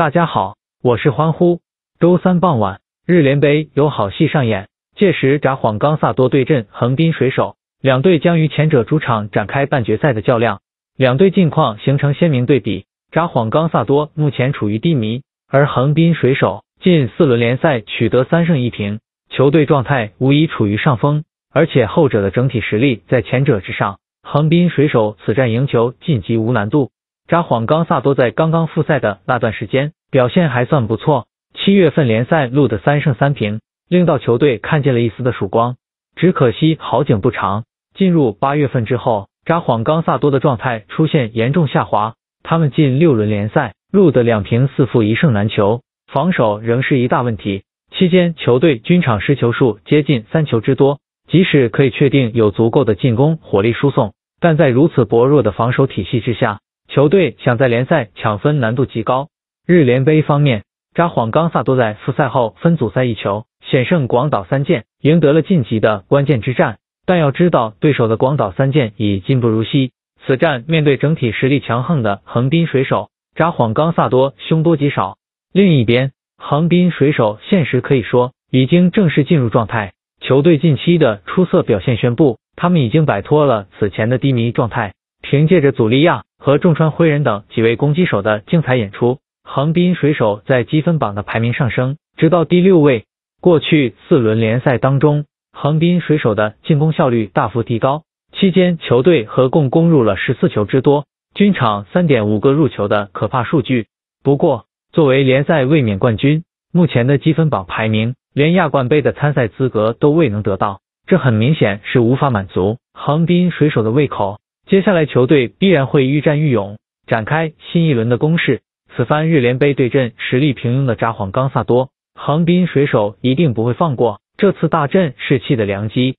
大家好，我是欢呼。周三傍晚，日联杯有好戏上演，届时札幌冈萨多对阵横滨水手，两队将于前者主场展开半决赛的较量。两队近况形成鲜明对比，札幌冈萨多目前处于低迷，而横滨水手近四轮联赛取得三胜一平，球队状态无疑处于上风，而且后者的整体实力在前者之上。横滨水手此战赢球晋级无难度。札幌冈萨多在刚刚复赛的那段时间表现还算不错，七月份联赛录得三胜三平，令到球队看见了一丝的曙光。只可惜好景不长，进入八月份之后，札幌冈萨多的状态出现严重下滑，他们近六轮联赛录得两平四负一胜难求，防守仍是一大问题。期间球队均场失球数接近三球之多，即使可以确定有足够的进攻火力输送。但在如此薄弱的防守体系之下，球队想在联赛抢分难度极高。日联杯方面，札幌冈萨多在复赛后分组赛一球险胜广岛三剑，赢得了晋级的关键之战。但要知道，对手的广岛三剑已进不如昔，此战面对整体实力强横的横滨水手，札幌冈萨多凶多吉少。另一边，横滨水手现实可以说已经正式进入状态，球队近期的出色表现宣布。他们已经摆脱了此前的低迷状态，凭借着祖利亚和重川辉人等几位攻击手的精彩演出，横滨水手在积分榜的排名上升，直到第六位。过去四轮联赛当中，横滨水手的进攻效率大幅提高，期间球队合共攻入了十四球之多，均场三点五个入球的可怕数据。不过，作为联赛卫冕冠军，目前的积分榜排名连亚冠杯的参赛资格都未能得到。这很明显是无法满足横滨水手的胃口，接下来球队必然会愈战愈勇，展开新一轮的攻势。此番日联杯对阵实力平庸的札幌冈萨多，横滨水手一定不会放过这次大振士气的良机。